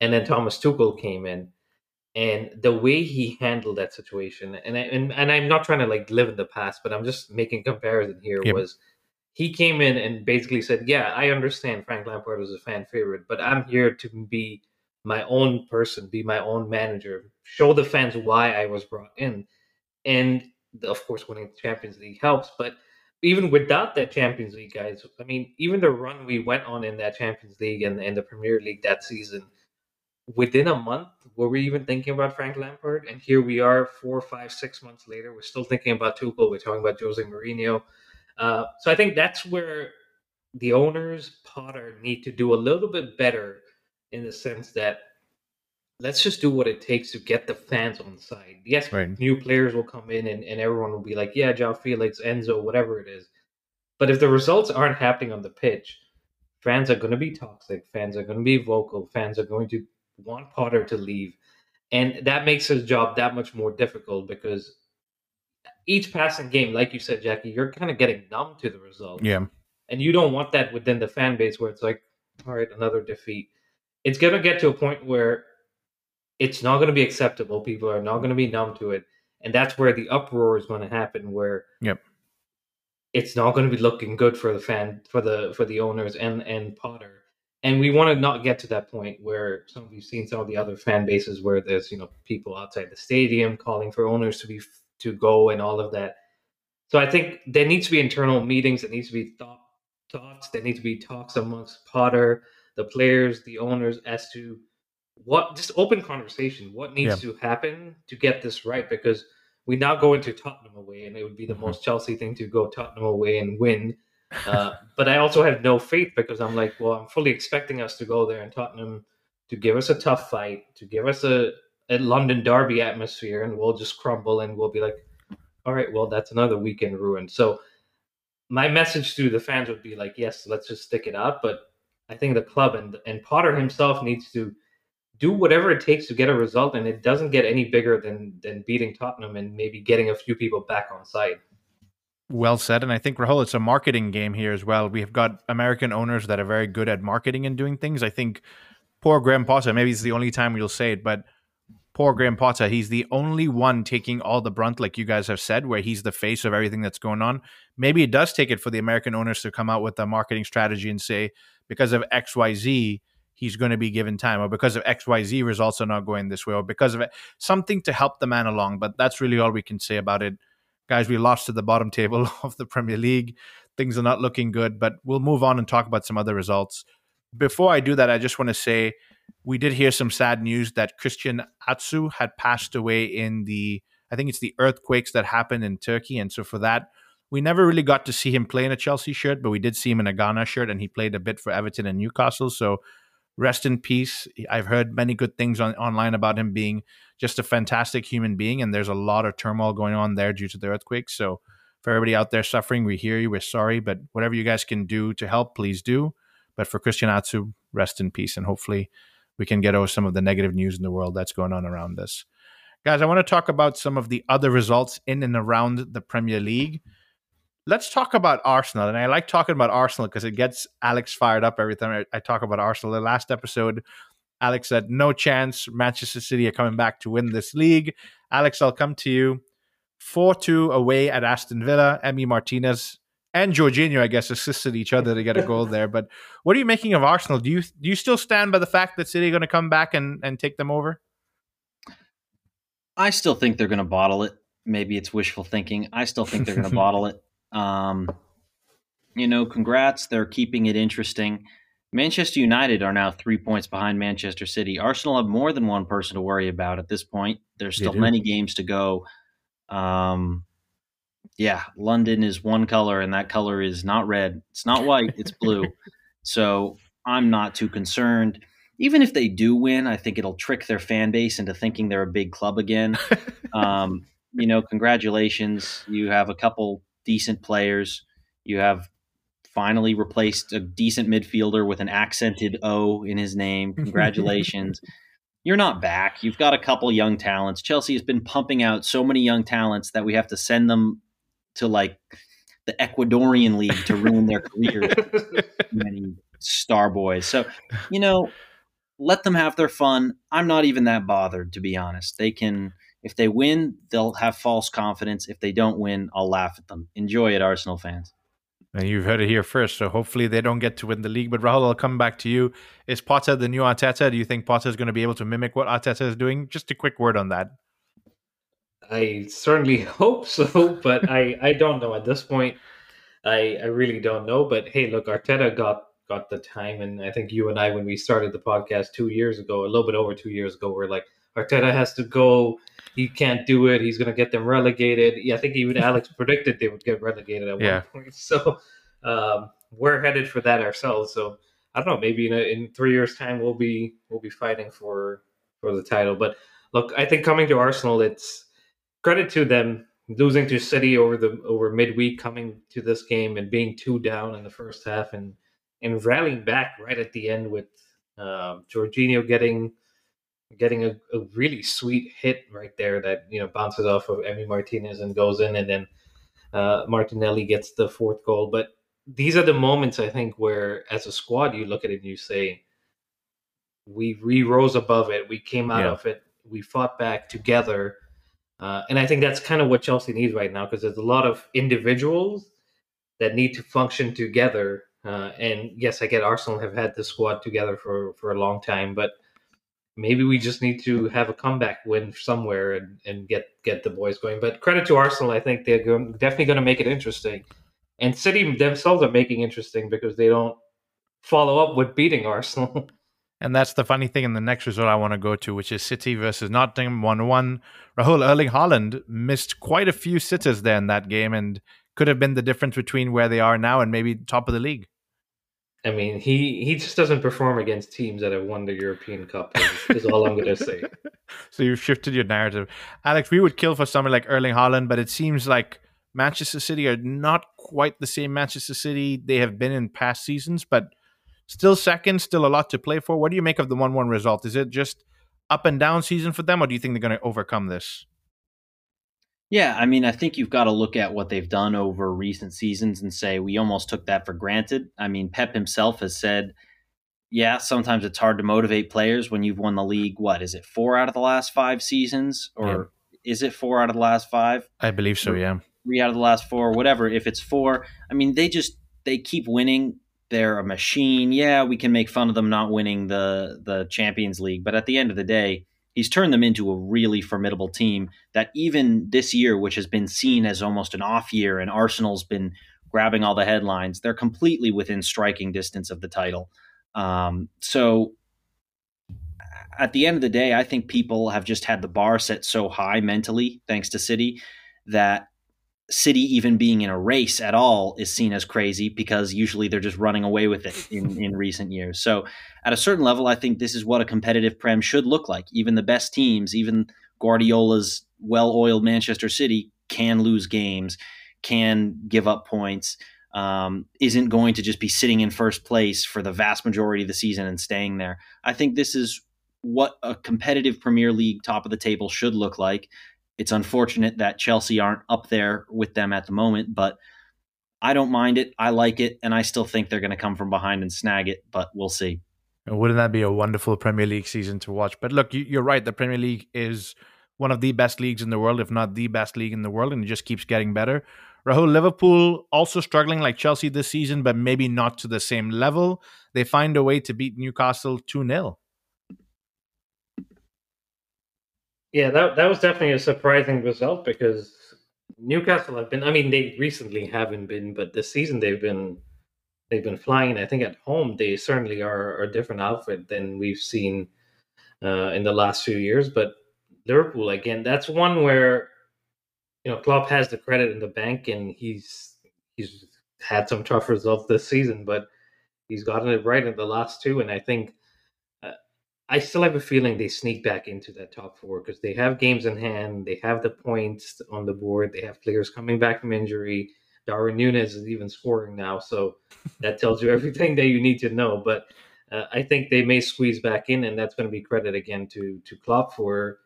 And then Thomas Tuchel came in, and the way he handled that situation, and I, and and I'm not trying to like live in the past, but I'm just making comparison here. Yep. Was he came in and basically said, "Yeah, I understand Frank Lampard was a fan favorite, but I'm here to be my own person, be my own manager, show the fans why I was brought in." And of course, winning the Champions League helps, but even without that Champions League, guys, I mean, even the run we went on in that Champions League and, the Premier League that season, within a month, were we even thinking about Frank Lampard? And here we are, four, five, six months later, we're still thinking about Tuchel. We're talking about Jose Mourinho. Uh, so I think that's where the owners, Potter, need to do a little bit better in the sense that let's just do what it takes to get the fans on side. Yes, right. new players will come in and, and everyone will be like, yeah, João Felix, Enzo, whatever it is. But if the results aren't happening on the pitch, fans are going to be toxic. Fans are going to be vocal. Fans are going to want Potter to leave, and that makes his job that much more difficult because each passing game, like you said, Jacky, you're kind of getting numb to the result. Yeah. And you don't want that within the fan base where it's like, all right, another defeat. It's going to get to a point where it's not going to be acceptable. People are not going to be numb to it. And that's where the uproar is going to happen where Yep. it's not going to be looking good for the fan for the for the owners and and Potter. And we want to not get to that point where some of you've seen some of the other fan bases where there's, you know, people outside the stadium calling for owners to be to go and all of that. So I think there needs to be internal meetings. There needs to be thought, thoughts. There need to be talks amongst Potter, the players, the owners, as to what just open conversation. What needs to happen to get this right? Because we now go into Tottenham away, and it would be the Mhm. most Chelsea thing to go Tottenham away and win. Uh, but I also have no faith because I'm like, well, I'm fully expecting us to go there in Tottenham to give us a tough fight, to give us a, a London derby atmosphere, and we'll just crumble and we'll be like, all right, well, that's another weekend ruined. So my message to the fans would be like, yes, let's just stick it out. But I think the club and and Potter himself needs to do whatever it takes to get a result, and it doesn't get any bigger than than beating Tottenham and maybe getting a few people back on side. Well said. And I think, Rahul, it's a marketing game here as well. We have got American owners that are very good at marketing and doing things. I think poor Graham Potter, maybe it's the only time you'll say it, but poor Graham Potter, he's the only one taking all the brunt, like you guys have said, where he's the face of everything that's going on. Maybe it does take it for the American owners to come out with a marketing strategy and say, because of XYZ, he's going to be given time, or because of XYZ, results are not going this way, or because of it, something to help the man along. But that's really all we can say about it. Guys, we lost to the bottom table of the Premier League. Things are not looking good, but we'll move on and talk about some other results. Before I do that, I just want to say we did hear some sad news that Christian Atsu had passed away in the, I think it's the earthquakes that happened in Turkey. And so for that, we never really got to see him play in a Chelsea shirt, but we did see him in a Ghana shirt, and he played a bit for Everton and Newcastle. So rest in peace. I've heard many good things on, online about him being just a fantastic human being, and there's a lot of turmoil going on there due to the earthquake. So for everybody out there suffering, we hear you. We're sorry, but whatever you guys can do to help, please do. But for Christian Atsu, rest in peace, and hopefully we can get over some of the negative news in the world that's going on around us. Guys, I want to talk about some of the other results in and around the Premier League. Let's talk about Arsenal. And I like talking about Arsenal because it gets Alex fired up every time I, I talk about Arsenal. The last episode, Alex said, no chance Manchester City are coming back to win this league. Alex, I'll come to you. 4 2 away at Aston Villa. Emi Martinez and Jorginho, I guess, assisted each other to get a goal there. But what are you making of Arsenal? Do you do you still stand by the fact that City are going to come back and, and take them over? I still think they're going to bottle it. Maybe it's wishful thinking. I still think they're going to bottle it. Um, you know, congrats. They're keeping it interesting. Manchester United are now three points behind Manchester City. Arsenal have more than one person to worry about at this point. There's still many games to go. Um, yeah, London is one color, and that color is not red. It's not white. It's blue. so I'm not too concerned. Even if they do win, I think it'll trick their fan base into thinking they're a big club again. um, you know, congratulations. You have a couple decent players. You have finally replaced a decent midfielder with an accented O in his name. Congratulations. You're not back. You've got a couple young talents. Chelsea has been pumping out so many young talents that we have to send them to like the Ecuadorian league to ruin their careers. Many star boys. So, you know, let them have their fun. I'm not even that bothered, to be honest. They can, if they win, they'll have false confidence. If they don't win, I'll laugh at them. Enjoy it, Arsenal fans. And you've heard it here first, so hopefully they don't get to win the league. But Rahul, I'll come back to you. Is Potter the new Arteta? Do you think Potter is going to be able to mimic what Arteta is doing? Just a quick word on that. I certainly hope so, but I, I don't know at this point. I I really don't know. But hey, look, Arteta got got the time, and I think you and I, when we started the podcast two years ago, a little bit over two years ago, we're like, Arteta has to go. He can't do it. He's going to get them relegated. Yeah, I think even Alex predicted they would get relegated at Yeah. one point. So um, we're headed for that ourselves. So I don't know. Maybe in a, in three years' time, we'll be we'll be fighting for for the title. But look, I think coming to Arsenal, it's credit to them losing to City over the over midweek, coming to this game and being two down in the first half, and and rallying back right at the end with uh, Jorginho getting getting a, a really sweet hit right there that you know bounces off of Emi Martinez and goes in, and then uh, Martinelli gets the fourth goal. But these are the moments I think where, as a squad, you look at it and you say, "We we rose above it. We came out Yeah. of it. We fought back together." Uh, and I think that's kind of what Chelsea needs right now because there's a lot of individuals that need to function together. Uh, and yes, I get Arsenal have had the squad together for, for a long time, but maybe we just need to have a comeback win somewhere and, and get get the boys going. But credit to Arsenal, I think they're definitely going to make it interesting. And City themselves are making interesting because they don't follow up with beating Arsenal. And that's the funny thing in the next result I want to go to, which is City versus Nottingham 1 1. Rahul Erling Haaland missed quite a few sitters there in that game and could have been the difference between where they are now and maybe top of the league. I mean, he he just doesn't perform against teams that have won the European Cup. Is, all I'm going to say. So you've shifted your narrative. Alex, we would kill for someone like Erling Haaland, but it seems like Manchester City are not quite the same Manchester City they have been in past seasons, but still second, still a lot to play for. What do you make of the 1 1 result? Is it just up and down season for them, or do you think they're going to overcome this? Yeah, I mean, I think you've got to look at what they've done over recent seasons and say we almost took that for granted. I mean, Pep himself has said, yeah, sometimes it's hard to motivate players when you've won the league. What is it, four out of the last five seasons? Or is it four out of the last five? I believe so, yeah. Three out of the last four, whatever. If it's four, I mean, they just they keep winning. They're a machine. Yeah, we can make fun of them not winning the the Champions League, but at the end of the day, he's turned them into a really formidable team that even this year, which has been seen as almost an off year, and Arsenal's been grabbing all the headlines, they're completely within striking distance of the title. Um, so at the end of the day, I think people have just had the bar set so high mentally, thanks to City, that City even being in a race at all is seen as crazy because usually they're just running away with it in, in recent years. So at a certain level, I think this is what a competitive Prem should look like. Even the best teams, even Guardiola's well-oiled Manchester City can lose games, can give up points, um, isn't going to just be sitting in first place for the vast majority of the season and staying there. I think this is what a competitive Premier League top of the table should look like. It's unfortunate that Chelsea aren't up there with them at the moment, but I don't mind it. I like it, and I still think they're going to come from behind and snag it, but we'll see. Wouldn't that be a wonderful Premier League season to watch? But look, you- you're right. The Premier League is one of the best leagues in the world, if not the best league in the world, and it just keeps getting better. Rahul, Liverpool also struggling like Chelsea this season, but maybe not to the same level. They find a way to beat Newcastle 2 0. Yeah, that that was definitely a surprising result because Newcastle have been. I mean, they recently haven't been, but this season they've been they've been flying. I think at home they certainly are, are a different outfit than we've seen uh, in the last few years. But Liverpool again, that's one where you know Klopp has the credit in the bank, and he's he's had some tough results this season, but he's gotten it right in the last two, and I think. I still have a feeling they sneak back into that top four because they have games in hand. They have the points on the board. They have players coming back from injury. Darwin Núñez is even scoring now, so that tells you everything that you need to know. But uh, I think they may squeeze back in, and that's going to be credit again to to Klopp for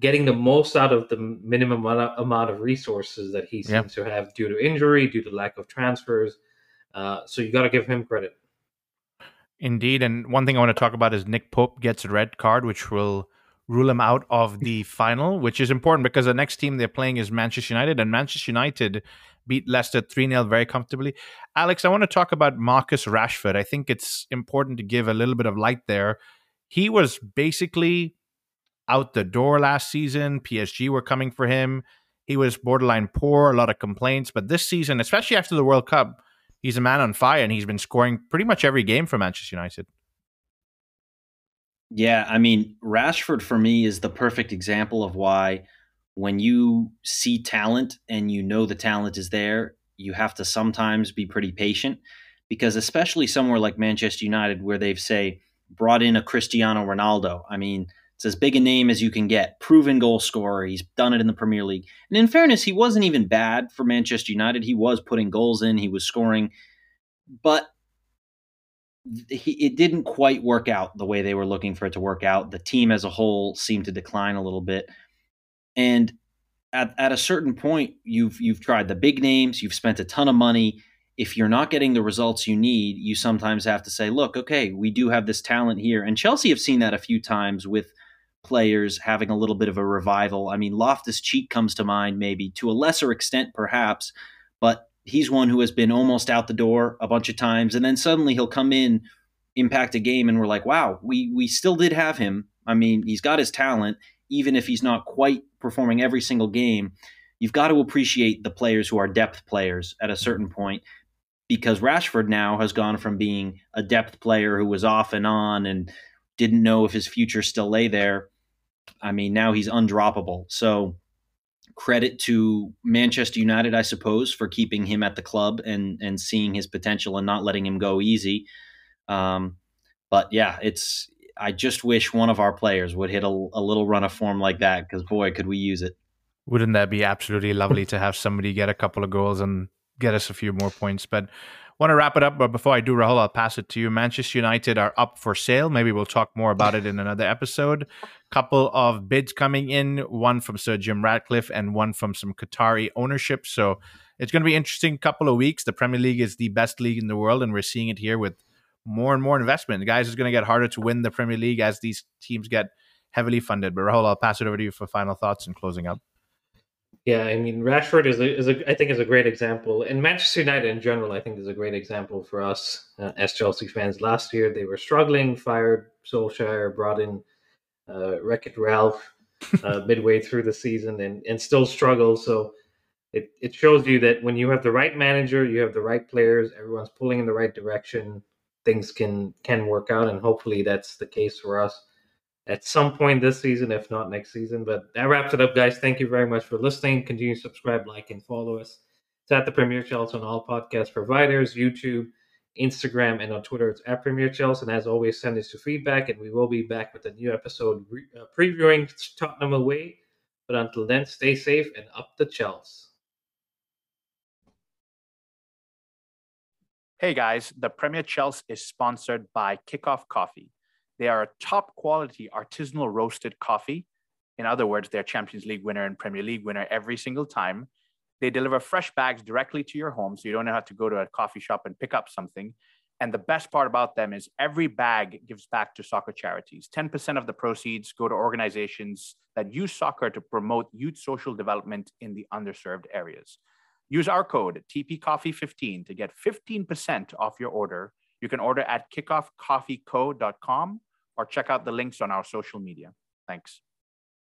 getting the most out of the minimum amount of resources that he seems Yeah. to have due to injury, due to lack of transfers. Uh, so you got to give him credit. Indeed. And one thing I want to talk about is Nick Pope gets a red card, which will rule him out of the final, which is important because the next team they're playing is Manchester United, and Manchester United beat Leicester 3 0 very comfortably. Alex, I want to talk about Marcus Rashford. I think it's important to give a little bit of light there. He was basically out the door last season. PSG were coming for him. He was borderline poor, a lot of complaints. But this season, especially after the World Cup, he's a man on fire and he's been scoring pretty much every game for Manchester United. Yeah, I mean, Rashford for me is the perfect example of why when you see talent and you know the talent is there, you have to sometimes be pretty patient because especially somewhere like Manchester United where they've say brought in a Cristiano Ronaldo. I mean, it's as big a name as you can get. Proven goal scorer. He's done it in the Premier League. And in fairness, he wasn't even bad for Manchester United. He was putting goals in, he was scoring. But he, it didn't quite work out the way they were looking for it to work out. The team as a whole seemed to decline a little bit, and at, at a certain point, you've you've tried the big names, you've spent a ton of money. If you're not getting the results you need, you sometimes have to say, "Look, okay, we do have this talent here." And Chelsea have seen that a few times with players having a little bit of a revival. I mean, Loftus Cheek comes to mind, maybe to a lesser extent, perhaps, but he's one who has been almost out the door a bunch of times, and then suddenly he'll come in, impact a game, and we're like, wow, we we still did have him. I mean, he's got his talent, even if he's not quite performing every single game. You've got to appreciate the players who are depth players at a certain point because Rashford now has gone from being a depth player who was off and on and didn't know if his future still lay there. I mean, now he's undroppable. So credit to Manchester United, I suppose, for keeping him at the club and and seeing his potential and not letting him go easy. Um, but yeah, it's. I just wish one of our players would hit a, a little run of form like that because boy, could we use it. Wouldn't that be absolutely lovely to have somebody get a couple of goals and get us a few more points? But want to wrap it up, but before I do, Rahul, I'll pass it to you. Manchester United are up for sale. Maybe we'll talk more about it in another episode. Couple of bids coming in, one from Sir Jim Ratcliffe and one from some Qatari ownership. So it's going to be interesting couple of weeks. The Premier League is the best league in the world, and we're seeing it here with more and more investment. Guys, it's going to get harder to win the Premier League as these teams get heavily funded. But Rahul, I'll pass it over to you for final thoughts and closing up. Yeah, I mean Rashford is a, is a I think is a great example, and Manchester United in general I think is a great example for us uh, as Chelsea fans. Last year they were struggling, fired Solskjaer, brought in uh, Wreck It Ralph uh, midway through the season, and and still struggle. So it it shows you that when you have the right manager, you have the right players, everyone's pulling in the right direction, things can can work out, and hopefully that's the case for us at some point this season, if not next season. But that wraps it up, guys. Thank you very much for listening. Continue to subscribe, like, and follow us. It's at the Premier Chels on all podcast providers, YouTube, Instagram, and on Twitter. It's at Premier Chels. And as always, send us your feedback, and we will be back with a new episode re- uh, previewing Tottenham away. But until then, stay safe and up the Chelsea. Hey guys, the Premier Chels is sponsored by Kickoff Coffee. They are a top quality artisanal roasted coffee. In other words, they're Champions League winner and Premier League winner every single time. They deliver fresh bags directly to your home, so you don't have to go to a coffee shop and pick up something. And the best part about them is every bag gives back to soccer charities. 10% of the proceeds go to organizations that use soccer to promote youth social development in the underserved areas. Use our code TPCoffee15 to get 15% off your order. You can order at kickoffcoffeeco.com or check out the links on our social media. Thanks.